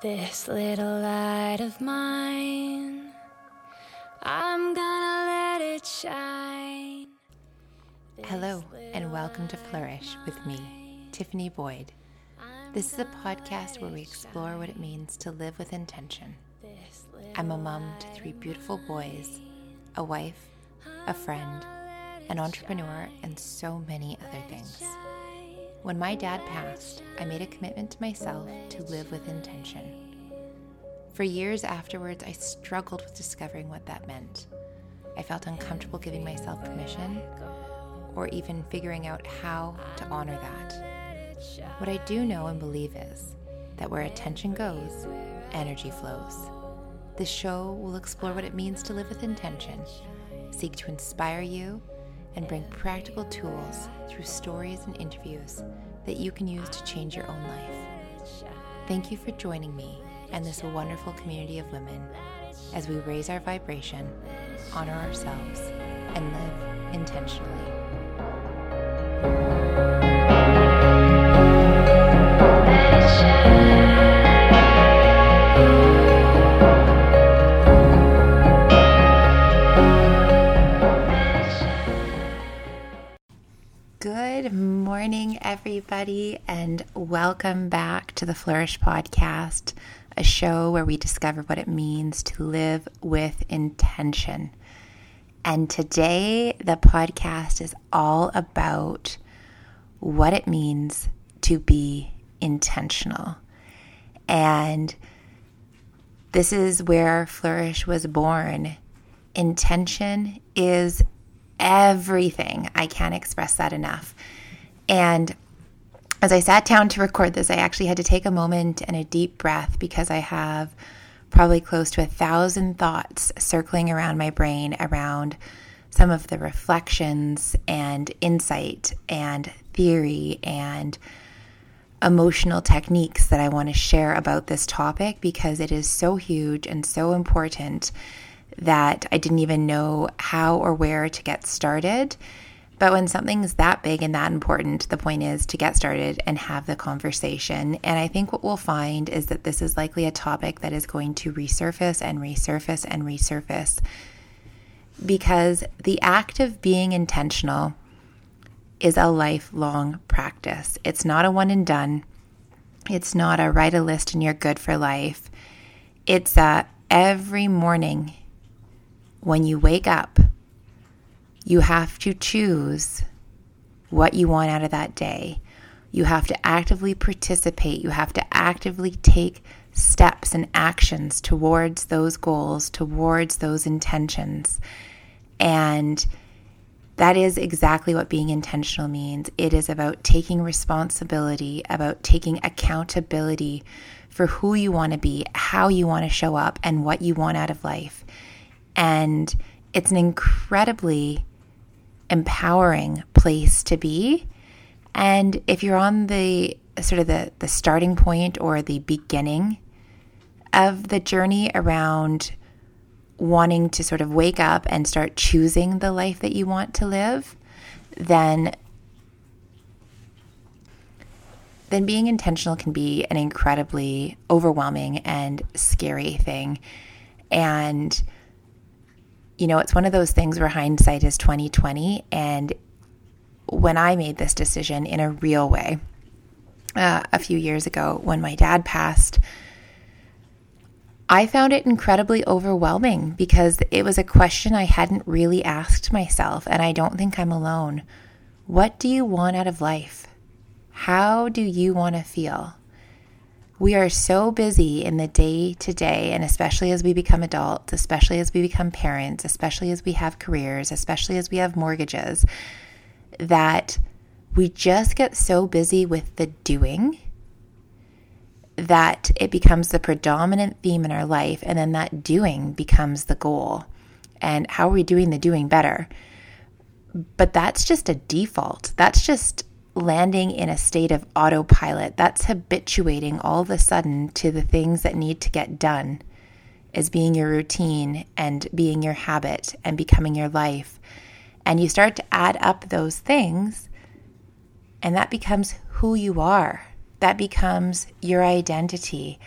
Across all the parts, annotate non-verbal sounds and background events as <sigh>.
This little light of mine, I'm gonna let it shine. Hello, and welcome to Flourish with me, Tiffany Boyd. This is a podcast where we explore what it means to live with intention. I'm a mom to three beautiful boys, a wife, a friend, an entrepreneur, and so many other things. When my dad passed, I made a commitment to myself to live with intention. For years afterwards, I struggled with discovering what that meant. I felt uncomfortable giving myself permission or even figuring out how to honor that. What I do know and believe is that where attention goes, energy flows. This show will explore what it means to live with intention, seek to inspire you and bring practical tools through stories and interviews that you can use to change your own life. Thank you for joining me and this wonderful community of women as we raise our vibration, honor ourselves, and live intentionally. Everybody, and welcome back to the Flourish Podcast, a show where we discover what it means to live with intention. And today, the podcast is all about what it means to be intentional. And this is where Flourish was born. Intention is everything. I can't express that enough. And as I sat down to record this, I actually had to take a moment and a deep breath because I have probably close to a thousand thoughts circling around my brain around some of the reflections and insight and theory and emotional techniques that I want to share about this topic because it is so huge and so important that I didn't even know how or where to get started. But when something's that big and that important, the point is to get started and have the conversation. And I think what we'll find is that this is likely a topic that is going to resurface and resurface and resurface because the act of being intentional is a lifelong practice. It's not a one and done. It's not a write a list and you're good for life. It's a every morning when you wake up, you have to choose what you want out of that day. You have to actively participate. You have to actively take steps and actions towards those goals, towards those intentions. And that is exactly what being intentional means. It is about taking responsibility, about taking accountability for who you want to be, how you want to show up, and what you want out of life. And it's an incredibly empowering place to be. And if you're on the sort of the, the starting point or the beginning of the journey around wanting to sort of wake up and start choosing the life that you want to live, then then being intentional can be an incredibly overwhelming and scary thing. And you know, it's one of those things where hindsight is 2020 and when I made this decision in a real way uh, a few years ago when my dad passed, I found it incredibly overwhelming because it was a question I hadn't really asked myself, and I don't think I'm alone. What do you want out of life? How do you want to feel? We are so busy in the day to day, and especially as we become adults, especially as we become parents, especially as we have careers, especially as we have mortgages, that we just get so busy with the doing that it becomes the predominant theme in our life, and then that doing becomes the goal. And how are we doing the doing better? But that's just a default. That's just landing in a state of autopilot. That's habituating all of a sudden to the things that need to get done as being your routine and being your habit and becoming your life. And you start to add up those things, and that becomes who you are. That becomes your identity.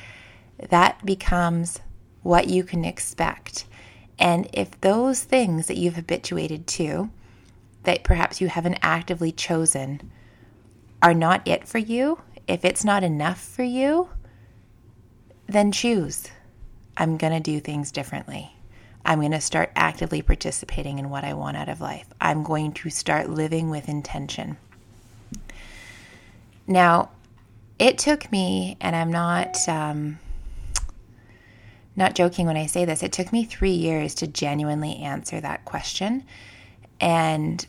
that becomes what you can expect. And if those things that you've habituated to, that perhaps you haven't actively chosen, are not it for you, if it's not enough for you, then choose. I'm going to do things differently. I'm going to start actively participating in what I want out of life. I'm going to start living with intention. Now, it took me, and I'm not um, not joking when I say this. It took me three years to genuinely answer that question, and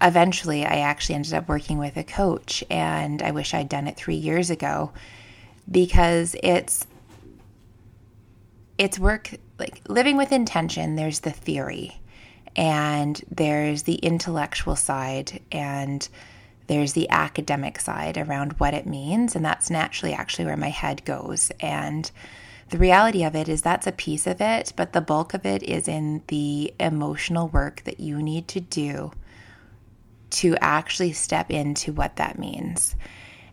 eventually, I actually ended up working with a coach. And I wish I'd done it three years ago because it's it's work like living with intention. There's the theory, and there's the intellectual side, and there's the academic side around what it means. And that's naturally actually where my head goes. And the reality of it is that's a piece of it, but the bulk of it is in the emotional work that you need to do to actually step into what that means.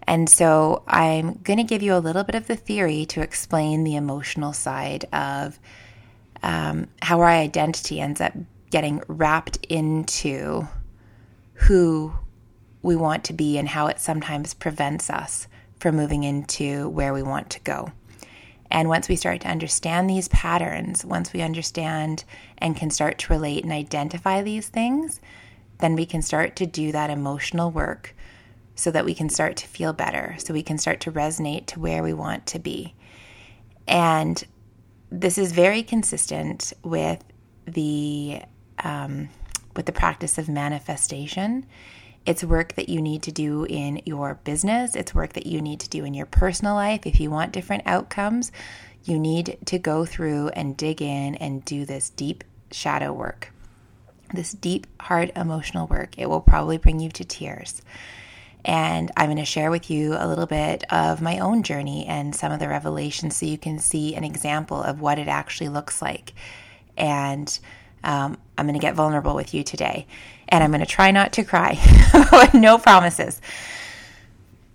And so I'm going to give you a little bit of the theory to explain the emotional side of um, how our identity ends up getting wrapped into who we want to be and how it sometimes prevents us from moving into where we want to go. And once we start to understand these patterns, once we understand and can start to relate and identify these things, then we can start to do that emotional work so that we can start to feel better, so we can start to resonate to where we want to be. And this is very consistent with the um, with the practice of manifestation it's work that you need to do in your business. It's work that you need to do in your personal life. If you want different outcomes, you need to go through and dig in and do this deep shadow work, this deep, hard emotional work. It will probably bring you to tears. And I'm going to share with you a little bit of my own journey and some of the revelations so you can see an example of what it actually looks like. And um, I'm going to get vulnerable with you today and I'm going to try not to cry. <laughs> no promises.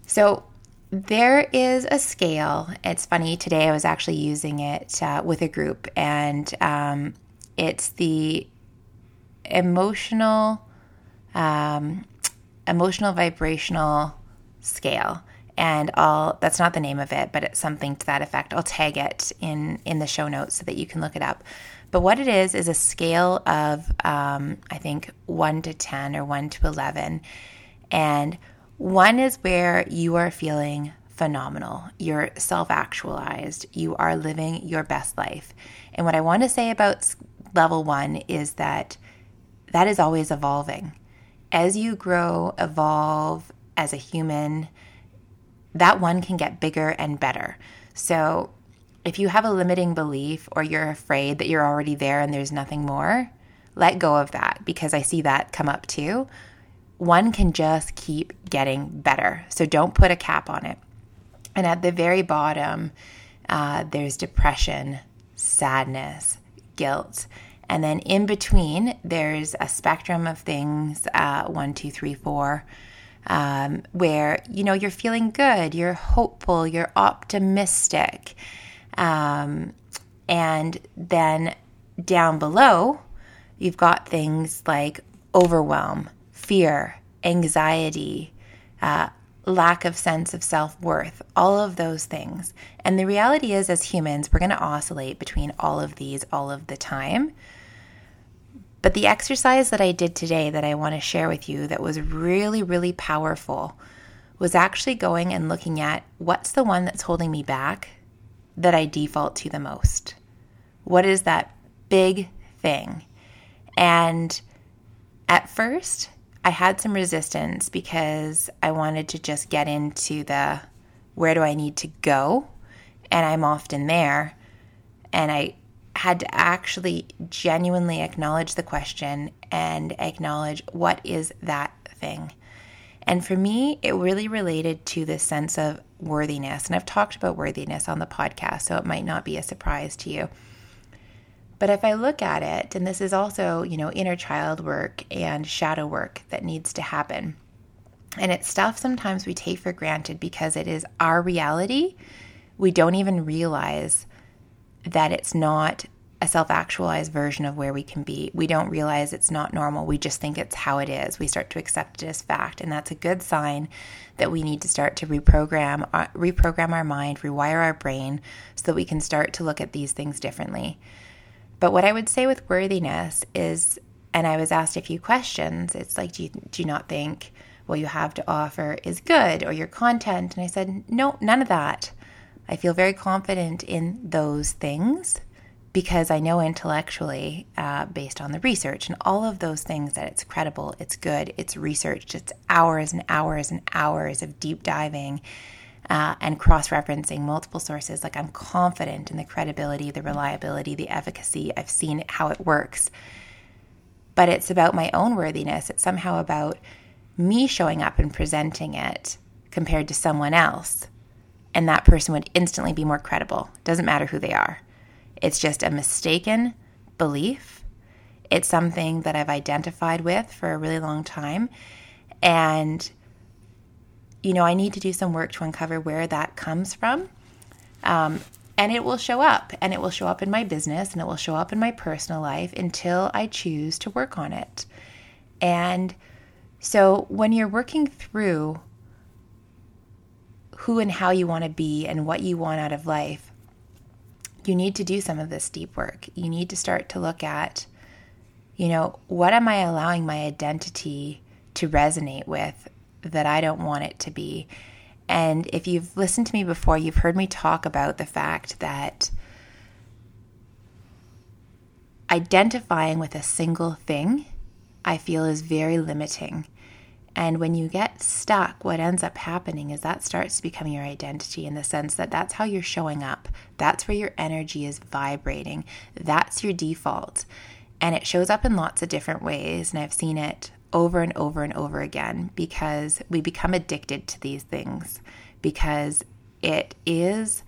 So, there is a scale. It's funny, today I was actually using it uh, with a group, and um, it's the emotional, um, emotional vibrational scale. And I'll, that's not the name of it, but it's something to that effect. I'll tag it in, in the show notes so that you can look it up. But what it is is a scale of, um, I think, 1 to 10 or 1 to 11. And one is where you are feeling phenomenal. You're self actualized. You are living your best life. And what I want to say about level one is that that is always evolving. As you grow, evolve as a human, that one can get bigger and better. So if you have a limiting belief or you're afraid that you're already there and there's nothing more, let go of that because I see that come up too. One can just keep getting better. So don't put a cap on it. And at the very bottom, uh, there's depression, sadness, guilt. And then in between, there's a spectrum of things uh, one, two, three, four. Um, where you know you're feeling good, you're hopeful, you're optimistic, um, and then down below, you've got things like overwhelm, fear, anxiety, uh, lack of sense of self worth, all of those things. And the reality is, as humans, we're going to oscillate between all of these all of the time. But the exercise that I did today that I want to share with you that was really, really powerful was actually going and looking at what's the one that's holding me back that I default to the most? What is that big thing? And at first, I had some resistance because I wanted to just get into the where do I need to go? And I'm often there. And I had to actually genuinely acknowledge the question and acknowledge what is that thing. And for me, it really related to this sense of worthiness. And I've talked about worthiness on the podcast, so it might not be a surprise to you. But if I look at it, and this is also, you know, inner child work and shadow work that needs to happen. And it's stuff sometimes we take for granted because it is our reality, we don't even realize that it's not a self actualized version of where we can be. We don't realize it's not normal. We just think it's how it is. We start to accept it as fact. And that's a good sign that we need to start to reprogram, uh, reprogram our mind, rewire our brain so that we can start to look at these things differently. But what I would say with worthiness is, and I was asked a few questions, it's like, do you, do you not think what you have to offer is good or your content? And I said, no, none of that. I feel very confident in those things because I know intellectually, uh, based on the research and all of those things, that it's credible, it's good, it's researched, it's hours and hours and hours of deep diving uh, and cross referencing multiple sources. Like I'm confident in the credibility, the reliability, the efficacy. I've seen how it works. But it's about my own worthiness. It's somehow about me showing up and presenting it compared to someone else. And that person would instantly be more credible. Doesn't matter who they are. It's just a mistaken belief. It's something that I've identified with for a really long time. And, you know, I need to do some work to uncover where that comes from. Um, and it will show up, and it will show up in my business, and it will show up in my personal life until I choose to work on it. And so when you're working through who and how you want to be and what you want out of life, you need to do some of this deep work. You need to start to look at, you know, what am I allowing my identity to resonate with that I don't want it to be? And if you've listened to me before, you've heard me talk about the fact that identifying with a single thing I feel is very limiting. And when you get stuck, what ends up happening is that starts to become your identity in the sense that that's how you're showing up. That's where your energy is vibrating. That's your default. And it shows up in lots of different ways. And I've seen it over and over and over again because we become addicted to these things because it is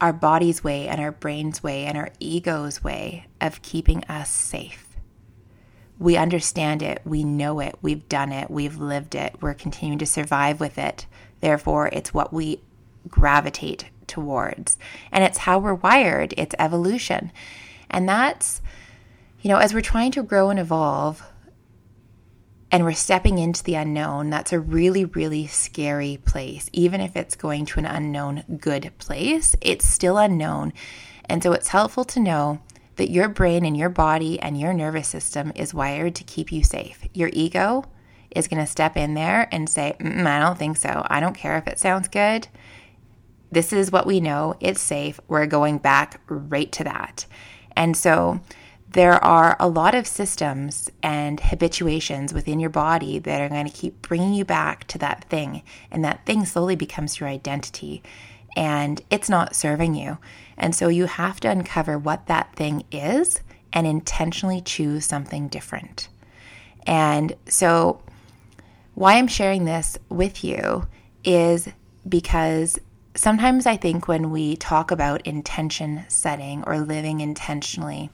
our body's way and our brain's way and our ego's way of keeping us safe we understand it, we know it, we've done it, we've lived it, we're continuing to survive with it. Therefore, it's what we gravitate towards. And it's how we're wired, it's evolution. And that's, you know, as we're trying to grow and evolve and we're stepping into the unknown, that's a really, really scary place. Even if it's going to an unknown good place, it's still unknown. And so it's helpful to know that your brain and your body and your nervous system is wired to keep you safe. Your ego is going to step in there and say, I don't think so. I don't care if it sounds good. This is what we know. It's safe. We're going back right to that. And so there are a lot of systems and habituations within your body that are going to keep bringing you back to that thing. And that thing slowly becomes your identity and it's not serving you. And so you have to uncover what that thing is and intentionally choose something different. And so, why I'm sharing this with you is because sometimes I think when we talk about intention setting or living intentionally,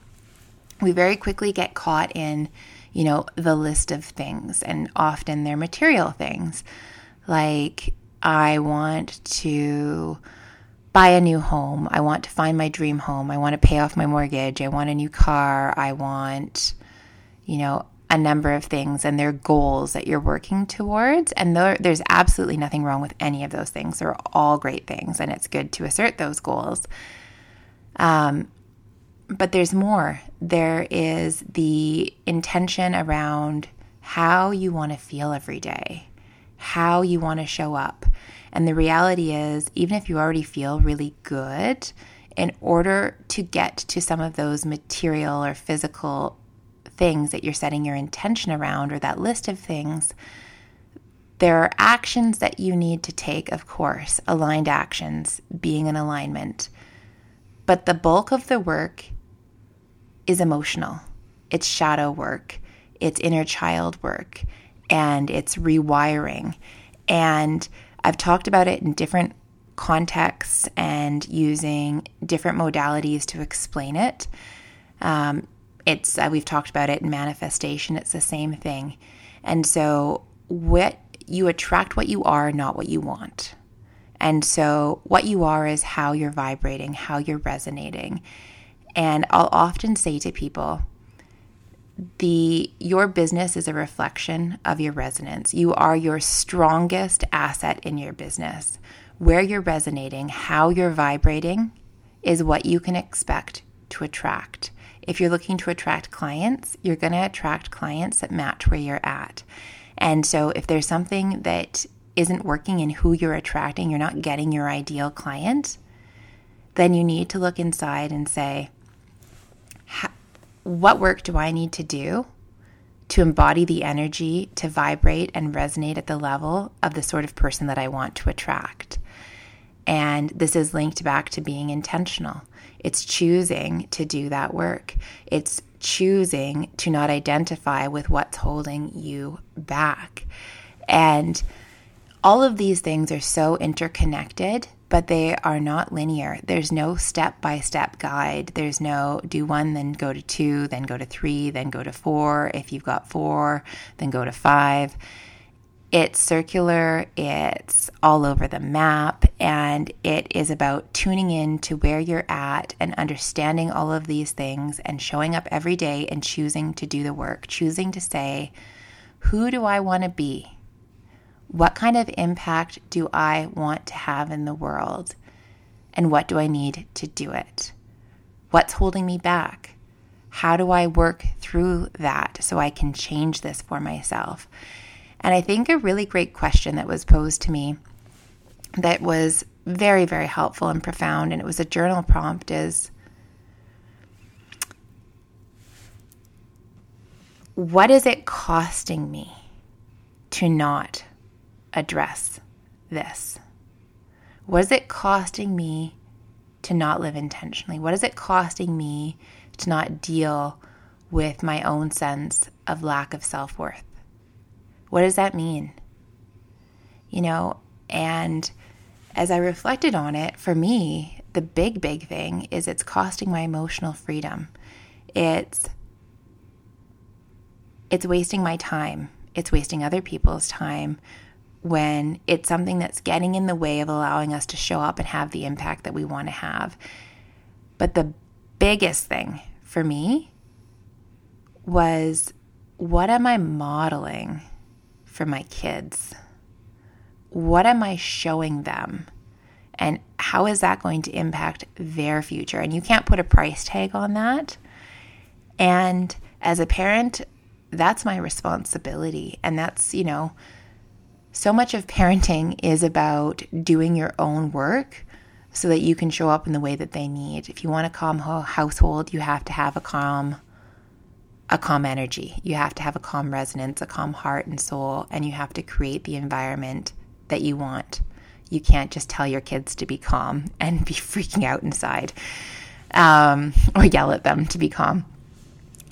we very quickly get caught in, you know, the list of things, and often they're material things like I want to buy a new home. I want to find my dream home. I want to pay off my mortgage. I want a new car. I want, you know, a number of things and they're goals that you're working towards. And there, there's absolutely nothing wrong with any of those things. They're all great things and it's good to assert those goals. Um, but there's more. There is the intention around how you want to feel every day how you want to show up. And the reality is, even if you already feel really good, in order to get to some of those material or physical things that you're setting your intention around or that list of things, there are actions that you need to take, of course, aligned actions, being in alignment. But the bulk of the work is emotional, it's shadow work, it's inner child work, and it's rewiring. And I've talked about it in different contexts and using different modalities to explain it. Um, it's uh, we've talked about it in manifestation. It's the same thing, and so what you attract what you are, not what you want. And so, what you are is how you're vibrating, how you're resonating. And I'll often say to people, the your business is a reflection of your resonance. You are your strongest asset in your business. Where you're resonating, how you're vibrating is what you can expect to attract. If you're looking to attract clients, you're going to attract clients that match where you're at. And so if there's something that isn't working in who you're attracting, you're not getting your ideal client, then you need to look inside and say, what work do I need to do to embody the energy to vibrate and resonate at the level of the sort of person that I want to attract? And this is linked back to being intentional. It's choosing to do that work. It's choosing to not identify with what's holding you back. And all of these things are so interconnected, but they are not linear. There's no step by step guide. There's no do one, then go to two, then go to three, then go to four. If you've got four, then go to five. It's circular, it's all over the map, and it is about tuning in to where you're at and understanding all of these things and showing up every day and choosing to do the work, choosing to say, Who do I want to be? What kind of impact do I want to have in the world? And what do I need to do it? What's holding me back? How do I work through that so I can change this for myself? And I think a really great question that was posed to me that was very, very helpful and profound, and it was a journal prompt is what is it costing me to not address this? What is it costing me to not live intentionally? What is it costing me to not deal with my own sense of lack of self worth? What does that mean? You know, and as I reflected on it, for me, the big, big thing is it's costing my emotional freedom. It's it's wasting my time. It's wasting other people's time when it's something that's getting in the way of allowing us to show up and have the impact that we want to have. But the biggest thing for me was what am I modeling for my kids? What am I showing them? And how is that going to impact their future? And you can't put a price tag on that. And as a parent, that's my responsibility. And that's, you know, so much of parenting is about doing your own work so that you can show up in the way that they need. If you want a calm household, you have to have a calm a calm energy. You have to have a calm resonance, a calm heart and soul, and you have to create the environment that you want. You can't just tell your kids to be calm <laughs> and be freaking out inside um, or yell at them to be calm.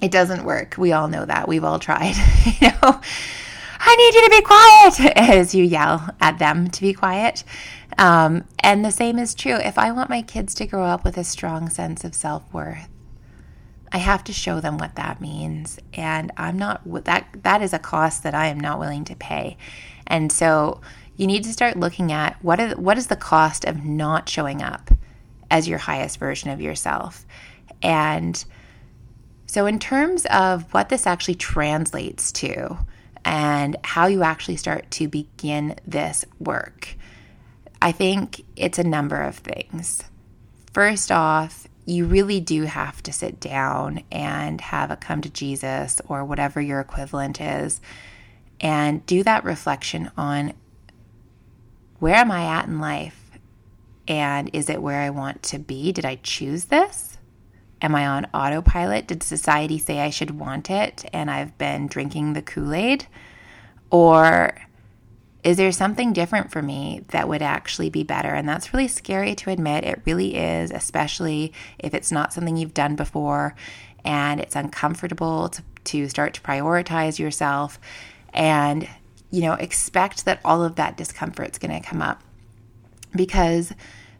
It doesn't work. We all know that. We've all tried. <laughs> you know, I need you to be quiet <laughs> as you yell at them to be quiet. Um, and the same is true. If I want my kids to grow up with a strong sense of self worth, I have to show them what that means. And I'm not, that, that is a cost that I am not willing to pay. And so you need to start looking at what is, what is the cost of not showing up as your highest version of yourself. And so, in terms of what this actually translates to and how you actually start to begin this work, I think it's a number of things. First off, you really do have to sit down and have a come to Jesus or whatever your equivalent is and do that reflection on where am I at in life? And is it where I want to be? Did I choose this? Am I on autopilot? Did society say I should want it and I've been drinking the Kool Aid? Or is there something different for me that would actually be better? And that's really scary to admit. It really is, especially if it's not something you've done before and it's uncomfortable to, to start to prioritize yourself and, you know, expect that all of that discomfort is going to come up because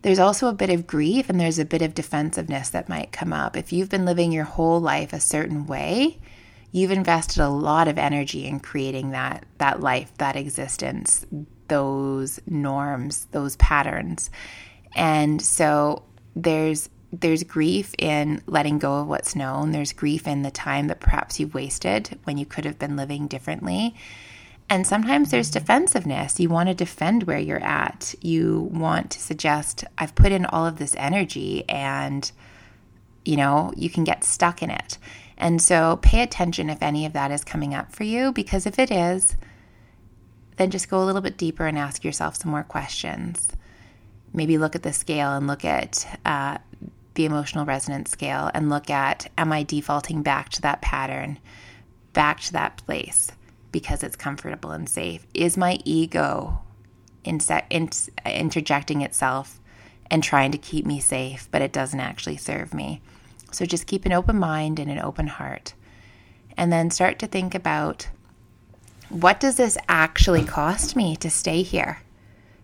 there's also a bit of grief and there's a bit of defensiveness that might come up. If you've been living your whole life a certain way, you've invested a lot of energy in creating that that life, that existence those norms, those patterns. And so there's there's grief in letting go of what's known. There's grief in the time that perhaps you've wasted when you could have been living differently. And sometimes there's defensiveness. You want to defend where you're at. You want to suggest, I've put in all of this energy and, you know, you can get stuck in it. And so pay attention if any of that is coming up for you, because if it is, then just go a little bit deeper and ask yourself some more questions. Maybe look at the scale and look at uh, the emotional resonance scale and look at am I defaulting back to that pattern, back to that place because it's comfortable and safe? Is my ego interjecting itself and trying to keep me safe, but it doesn't actually serve me? So just keep an open mind and an open heart. And then start to think about what does this actually cost me to stay here?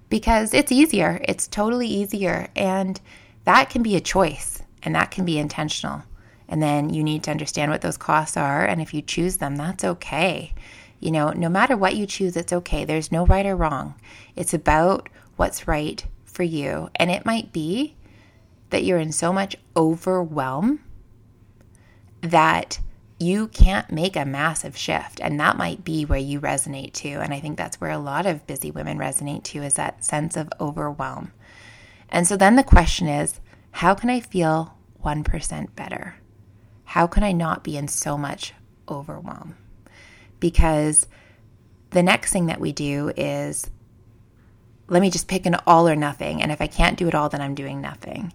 Because it's easier, it's totally easier. And that can be a choice and that can be intentional. And then you need to understand what those costs are. And if you choose them, that's okay. You know, no matter what you choose, it's okay. There's no right or wrong. It's about what's right for you. And it might be that you're in so much overwhelm that you can't make a massive shift. And that might be where you resonate to. And I think that's where a lot of busy women resonate to is that sense of overwhelm. And so then the question is how can I feel 1% better? How can I not be in so much overwhelm? Because the next thing that we do is let me just pick an all or nothing. And if I can't do it all, then I'm doing nothing.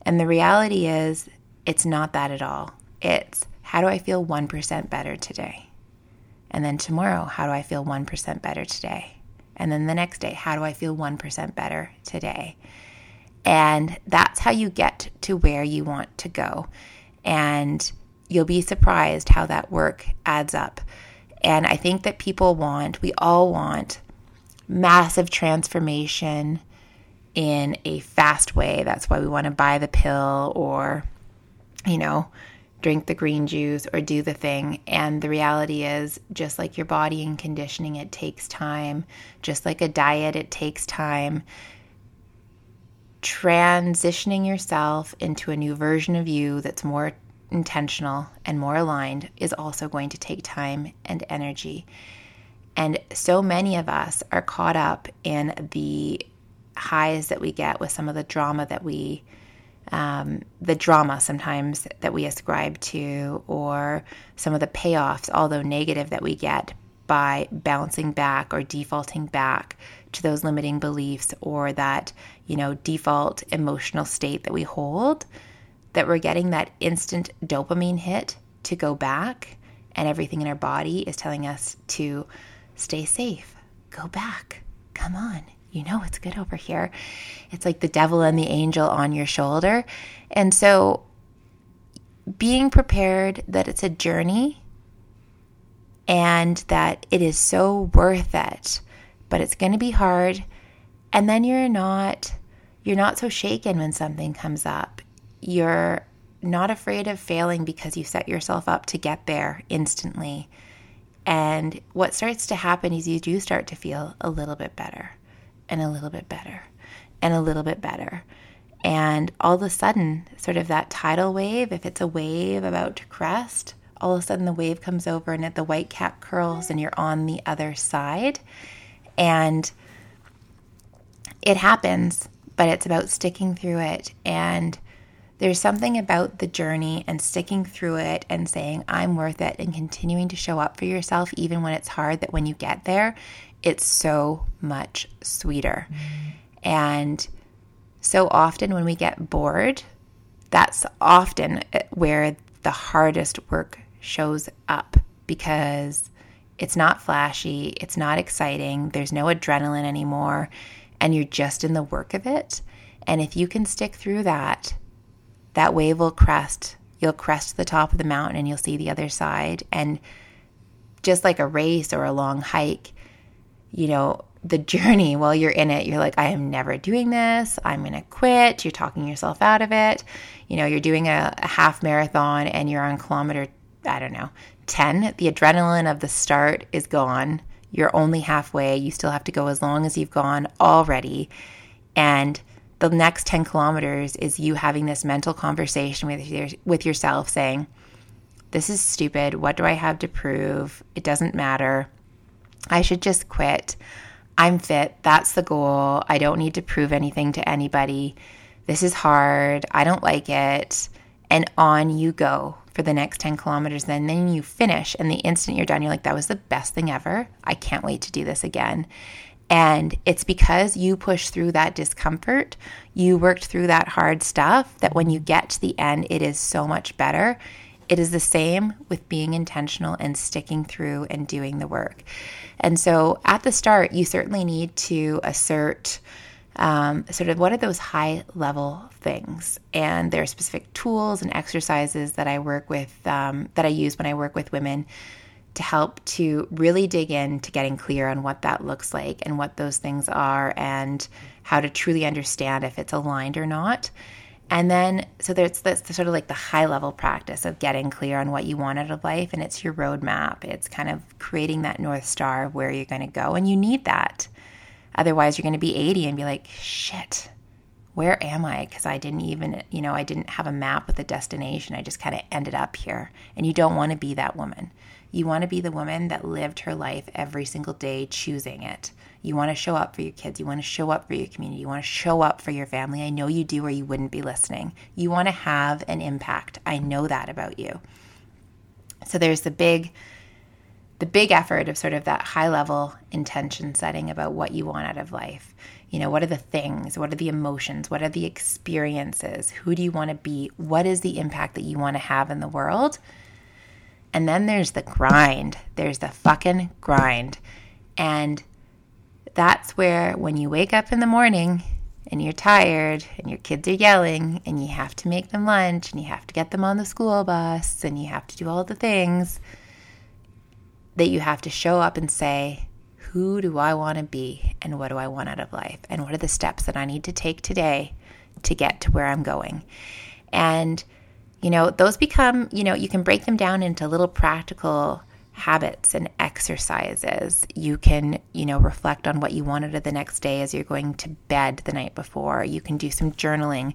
And the reality is, it's not that at all. It's how do I feel 1% better today? And then tomorrow, how do I feel 1% better today? And then the next day, how do I feel 1% better today? And that's how you get to where you want to go. And you'll be surprised how that work adds up. And I think that people want, we all want massive transformation in a fast way. That's why we want to buy the pill or, you know, drink the green juice or do the thing. And the reality is, just like your body and conditioning, it takes time. Just like a diet, it takes time transitioning yourself into a new version of you that's more intentional and more aligned is also going to take time and energy. And so many of us are caught up in the highs that we get with some of the drama that we, um, the drama sometimes that we ascribe to, or some of the payoffs, although negative, that we get by bouncing back or defaulting back to those limiting beliefs or that, you know, default emotional state that we hold, that we're getting that instant dopamine hit to go back, and everything in our body is telling us to stay safe, go back, come on. You know it's good over here. It's like the devil and the angel on your shoulder. And so being prepared that it's a journey and that it is so worth it but it's going to be hard. And then you're not you're not so shaken when something comes up. You're not afraid of failing because you set yourself up to get there instantly. And what starts to happen is you do start to feel a little bit better and a little bit better and a little bit better. And all of a sudden, sort of that tidal wave, if it's a wave about to crest, all of a sudden the wave comes over and the white cap curls and you're on the other side. And it happens, but it's about sticking through it. And there's something about the journey and sticking through it and saying, I'm worth it, and continuing to show up for yourself, even when it's hard, that when you get there, it's so much sweeter. And so often when we get bored, that's often uh, where the hardest work shows up because it's not flashy, it's not exciting, there's no adrenaline anymore, and you're just in the work of it. And if you can stick through that, that wave will crest. You'll crest the top of the mountain and you'll see the other side. And just like a race or a long hike, you know, the <laughs> journey while you're in it, you're like, I am never doing this. I'm going to quit. You're talking yourself out of it. You know, you're doing a, a half marathon and you're on kilometer, I don't know, 10, the adrenaline of the start is gone. You're only halfway. You still have to go as long as you've gone already. And the next 10 kilometers is you having this mental conversation with your, with yourself saying, "This is stupid. What do I have to prove? It doesn't matter. I should just quit. I'm fit. That's the goal. I don't need to prove anything to anybody. This is hard. I don't like it." And on you go for the next 10 kilometers. And then you finish, and the instant you're done, you're like, that was the best thing ever. I can't wait to do this again. And it's because you pushed through that discomfort, you worked through that hard stuff, that when you get to the end, it is so much better. It is the same with being intentional and sticking through and doing the work. And so at the start, you certainly need to assert um, sort of what are those high level things. And there are specific tools and exercises that I work with, um, that I use when I work with women to help to really dig into getting clear on what that looks like and what those things are and how to truly understand if it's aligned or not. And then, so there's this sort of like the high level practice of getting clear on what you want out of life, and it's your roadmap. It's kind of creating that North Star of where you're going to go, and you need that. Otherwise, you're going to be 80 and be like, shit, where am I? Because I didn't even, you know, I didn't have a map with a destination. I just kind of ended up here. And you don't want to be that woman. You want to be the woman that lived her life every single day choosing it. You want to show up for your kids. You want to show up for your community. You want to show up for your family. I know you do, or you wouldn't be listening. You want to have an impact. I know that about you. So there's the big, the big effort of sort of that high level intention setting about what you want out of life. You know, what are the things? What are the emotions? What are the experiences? Who do you want to be? What is the impact that you want to have in the world? And then there's the grind. There's the fucking grind. And that's where when you wake up in the morning and you're tired and your kids are yelling and you have to make them lunch and you have to get them on the school bus and you have to do all the things that you have to show up and say, who do I want to be and what do I want out of life? And what are the steps that I need to take today to get to where I'm going? And you know, those become, you know, you can break them down into little practical habits and exercises. You can, you know, reflect on what you wanted of the next day as you're going to bed the night before. You can do some journaling.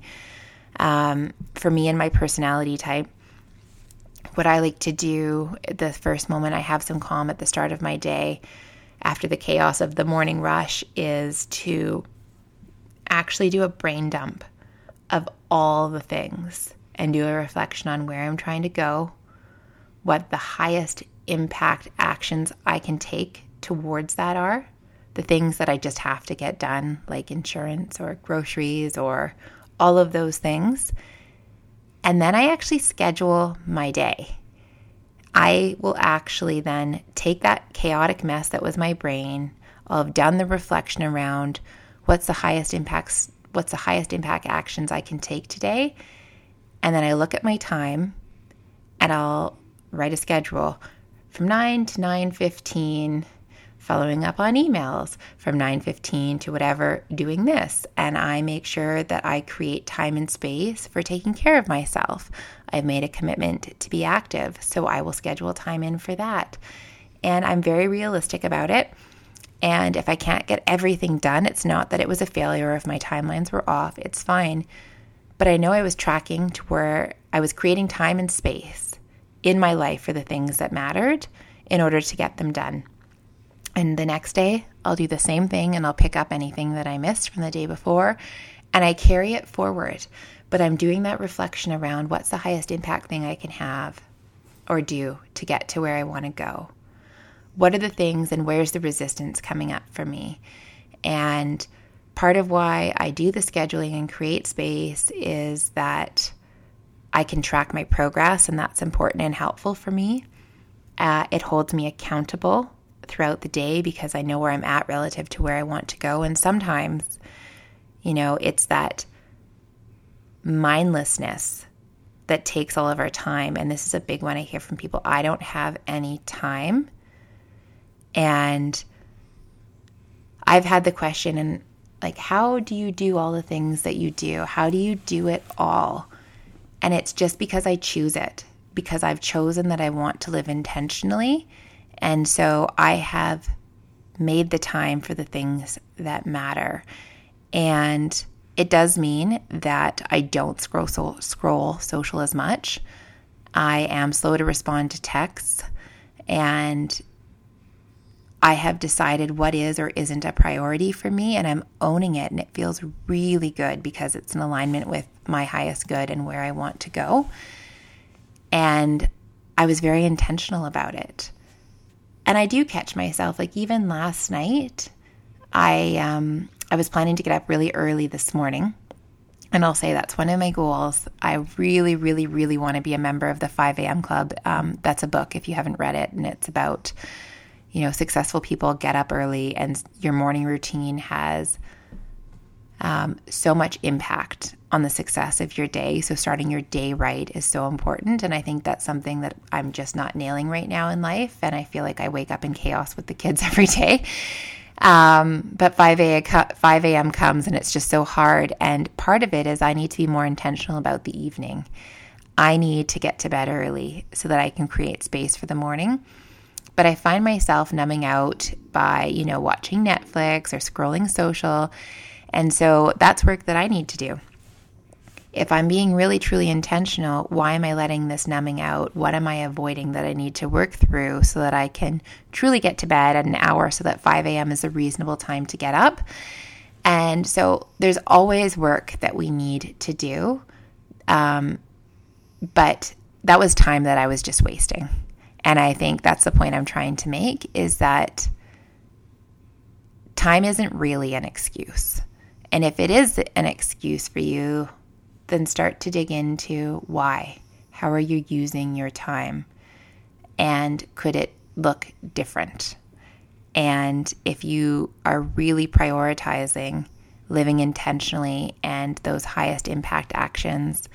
Um, for me and my personality type, what I like to do the first moment I have some calm at the start of my day after the chaos of the morning rush is to actually do a brain dump of all the things and do a reflection on where I'm trying to go, what the highest impact actions I can take towards that are, the things that I just have to get done, like insurance or groceries or all of those things. And then I actually schedule my day. I will actually then take that chaotic mess that was my brain. I'll have done the reflection around what's the highest impacts, what's the highest impact actions I can take today, and then I look at my time and I'll write a schedule from 9 to 9:15 following up on emails from 9:15 to whatever doing this and I make sure that I create time and space for taking care of myself. I've made a commitment to be active, so I will schedule time in for that. And I'm very realistic about it. And if I can't get everything done, it's not that it was a failure or if my timelines were off. It's fine but I know I was tracking to where I was creating time and space in my life for the things that mattered in order to get them done. And the next day, I'll do the same thing and I'll pick up anything that I missed from the day before and I carry it forward. But I'm doing that reflection around what's the highest impact thing I can have or do to get to where I want to go. What are the things and where's the resistance coming up for me? And part of why I do the scheduling and create space is that I can track my progress, and that's important and helpful for me. Uh, it holds me accountable throughout the day because I know where I'm at relative to where I want to go. And sometimes, you know, it's that mindlessness that takes all of our time. And this is a big one I hear from people I don't have any time. And I've had the question, and like, how do you do all the things that you do? How do you do it all? And it's just because I choose it, because I've chosen that I want to live intentionally. And so I have made the time for the things that matter. And it does mean that I don't scroll so, scroll social as much. I am slow to respond to texts and I have decided what is or isn't a priority for me and I'm owning it and it feels really good because it's in alignment with my highest good and where I want to go. And I was very intentional about it. And I do catch myself like even last night I um I was planning to get up really early this morning. And I'll say that's one of my goals. I really, really, really want to be a member of the 5 a.m. club. Um, that's a book if you haven't read it, and it's about, you know, successful people get up early, and your morning routine has um, so much impact on the success of your day. So, starting your day right is so important. And I think that's something that I'm just not nailing right now in life. And I feel like I wake up in chaos with the kids <laughs> every day. Um, but 5 a.m. 5 a.m. comes and it's just so hard. And part of it is I need to be more intentional about the evening. I need to get to bed early so that I can create space for the morning. But I find myself numbing out by, you know, watching Netflix or scrolling social. And so that's work that I need to do if I'm being really truly intentional, why am I letting this numbing out? What am I avoiding that I need to work through so that I can truly get to bed at an hour so that 5 a.m. is a reasonable time to get up? And so there's always work that we need to do. Um, but that was time that I was just wasting. And I think that's the point I'm trying to make is that time isn't really an excuse. And if it is an excuse for you, then start to dig into why. How are you using your time? And could it look different? And if you are really prioritizing living intentionally and those highest impact actions,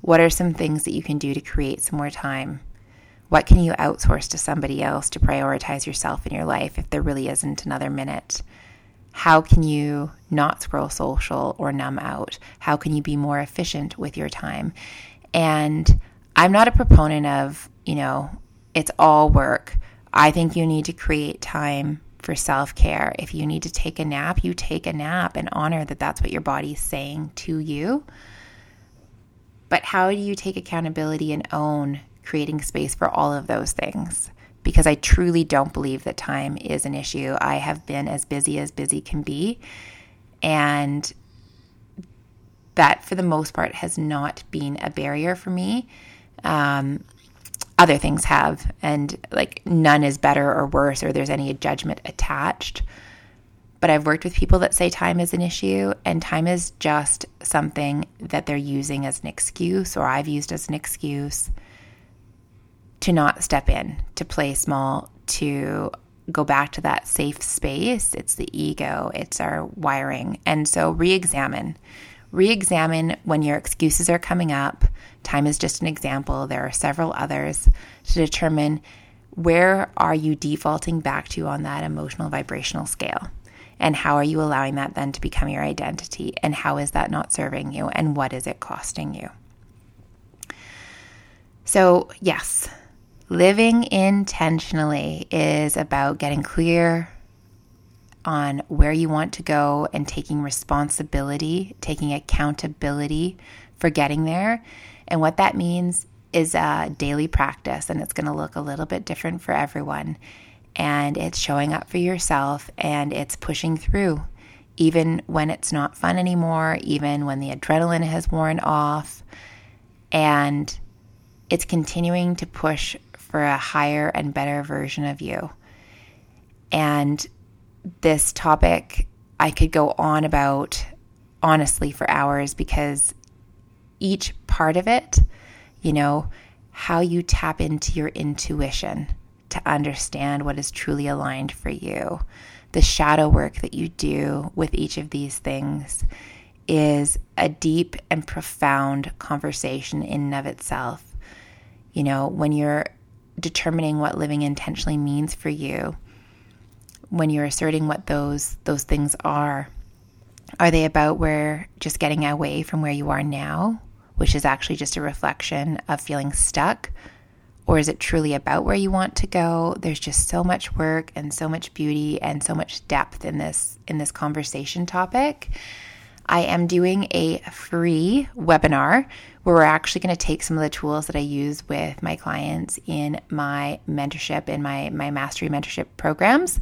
what are some things that you can do to create some more time? What can you outsource to somebody else to prioritize yourself in your life if there really isn't another minute? How can you not scroll social or numb out? How can you be more efficient with your time? And I'm not a proponent of, you know, it's all work. I think you need to create time for self care. If you need to take a nap, you take a nap and honor that that's what your body's saying to you. But how do you take accountability and own creating space for all of those things? Because I truly don't believe that time is an issue. I have been as busy as busy can be. And that, for the most part, has not been a barrier for me. Um, other things have, and like none is better or worse, or there's any judgment attached. But I've worked with people that say time is an issue, and time is just something that they're using as an excuse, or I've used as an excuse to not step in, to play small, to go back to that safe space. It's the ego, it's our wiring. And so re examine. Re examine when your excuses are coming up. Time is just an example. There are several others to determine where are you defaulting back to on that emotional vibrational scale? And how are you allowing that then to become your identity? And how is that not serving you? And what is it costing you? So, yes, Living intentionally is about getting clear on where you want to go and taking responsibility, taking accountability for getting there. And what that means is a daily practice, and it's going to look a little bit different for everyone. And it's showing up for yourself and it's pushing through, even when it's not fun anymore, even when the adrenaline has worn off. And it's continuing to push for a higher and better version of you. And this topic I could go on about honestly for hours because each part of it, you know, how you tap into your intuition to understand what is truly aligned for you, the shadow work that you do with each of these things is a deep and profound conversation in and of itself. You know, when you're determining what living intentionally means for you when you're asserting what those those things are are they about where just getting away from where you are now which is actually just a reflection of feeling stuck or is it truly about where you want to go? There's just so much work and so much beauty and so much depth in this in this conversation topic. I am doing a free webinar where we're actually going to take some of the tools that I use with my clients in my mentorship in my my mastery mentorship programs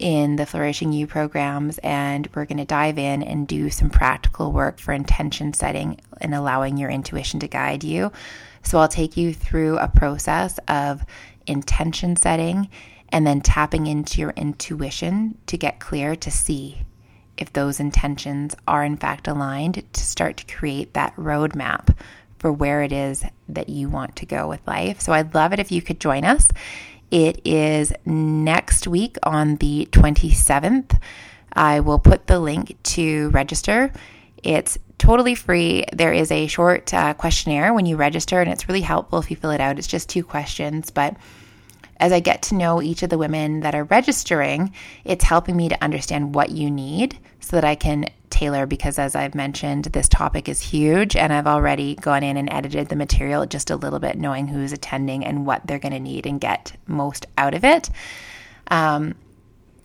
in the Flourishing You programs, and we're going to dive in and do some practical work for intention setting and allowing your intuition to guide you. So, I'll take you through a process of intention setting and then tapping into your intuition to get clear to see if those intentions are in fact aligned to start to create that roadmap for where it is that you want to go with life. So, I'd love it if you could join us. It is next week on the 27th. I will put the link to register. It's totally free. There is a short uh, questionnaire when you register, and it's really helpful if you fill it out. It's just two questions, but as I get to know each of the women that are registering, it's helping me to understand what you need so that I can tailor because as I've mentioned, this topic is huge and I've already gone in and edited the material just a little bit, knowing who's attending and what they're going to need and get most out of it. Um,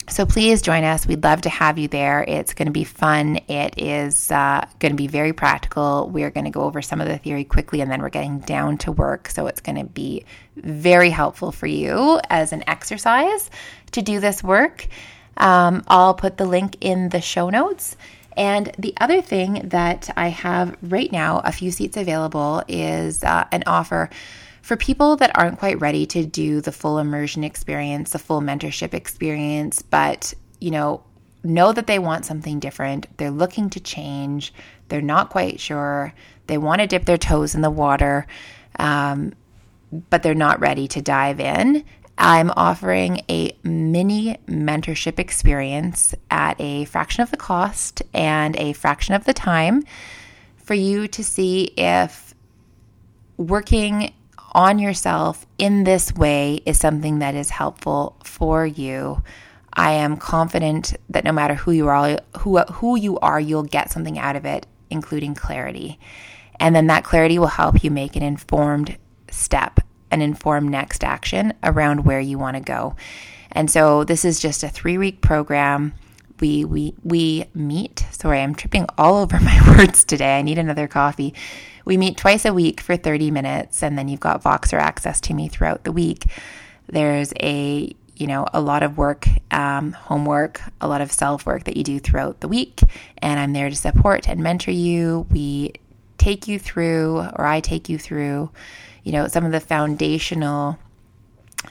so please join us. We'd love to have you there. It's going to be fun. It is uh, going to be very practical. We're going to go over some of the theory quickly and then we're getting down to work. So it's going to be very helpful for you as an exercise to do this work. Um, I'll put the link in the show notes. And the other thing that I have right now, a few seats available, is uh, an offer for people that aren't quite ready to do the full immersion experience, the full mentorship experience, but, you know, know that they want something different. They're looking to change. They're not quite sure. They want to dip their toes in the water, um, but they're not ready to dive in. I'm offering a mini mentorship experience at a fraction of the cost and a fraction of the time for you to see if working on yourself in this way is something that is helpful for you. I am confident that no matter who you are, who who you are, you'll get something out of it, including clarity. And then that clarity will help you make an informed step an informed next action around where you want to go. And so this is just a three week program. We we we meet. Sorry, I'm tripping all over <laughs> my words today. I need another coffee. We meet twice a week for 30 minutes, and then you've got Voxer access to me throughout the week. There's a you know a lot of work, um, homework, a lot of self work that you do throughout the week, and I'm there to support and mentor you. We take you through, or I take you through you know, some of the foundational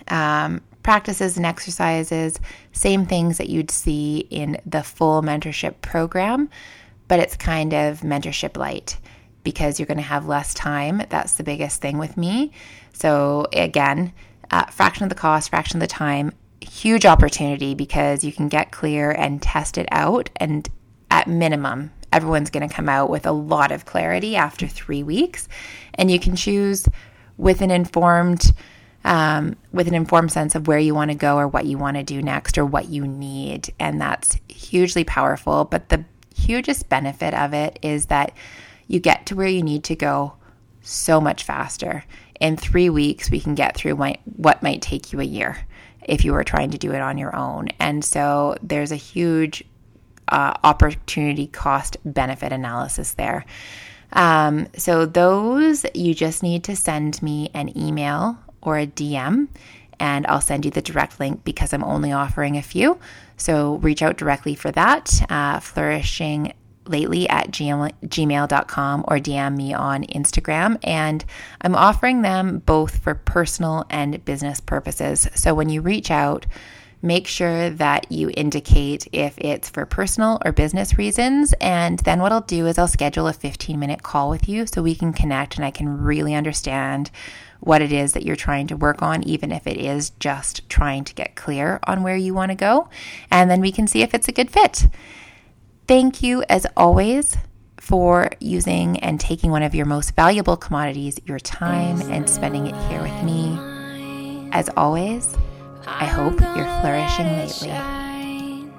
um, practices and exercises, same things that you'd see in the full mentorship program, but it's kind of mentorship light because you're going to have less time. That's the biggest thing with me. So, again, uh, fraction of the cost, fraction of the time, huge opportunity because you can get clear and test it out. And at minimum, everyone's going to come out with a lot of clarity after three weeks. And you can choose with an informed um, with an informed sense of where you want to go or what you want to do next or what you need. And that's hugely powerful. But the hugest benefit of it is that you get to where you need to go so much faster. In three weeks, we can get through what might take you a year if you were trying to do it on your own. And so there's a huge uh, opportunity cost benefit analysis there. Um, so those you just need to send me an email or a DM and I'll send you the direct link because I'm only offering a few. So reach out directly for that. Uh, flourishing lately at gmail.com or DM me on Instagram. And I'm offering them both for personal and business purposes. So when you reach out, make sure that you indicate if it's for personal or business reasons. And then what I'll do is I'll schedule a 15 minute call with you so we can connect and I can really understand what it is that you're trying to work on, even if it is just trying to get clear on where you want to go. And then we can see if it's a good fit. Thank you, as always, for using and taking one of your most valuable commodities, your time, and spending it here with me. As always, I hope you're flourishing lately.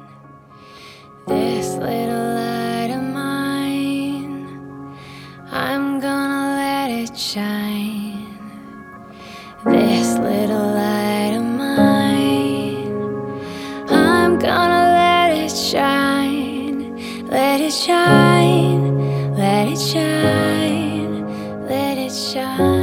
This little light of mine, I'm gonna let it shine. This little light of mine, I'm gonna let it shine. Let it shine, let it shine, let it shine.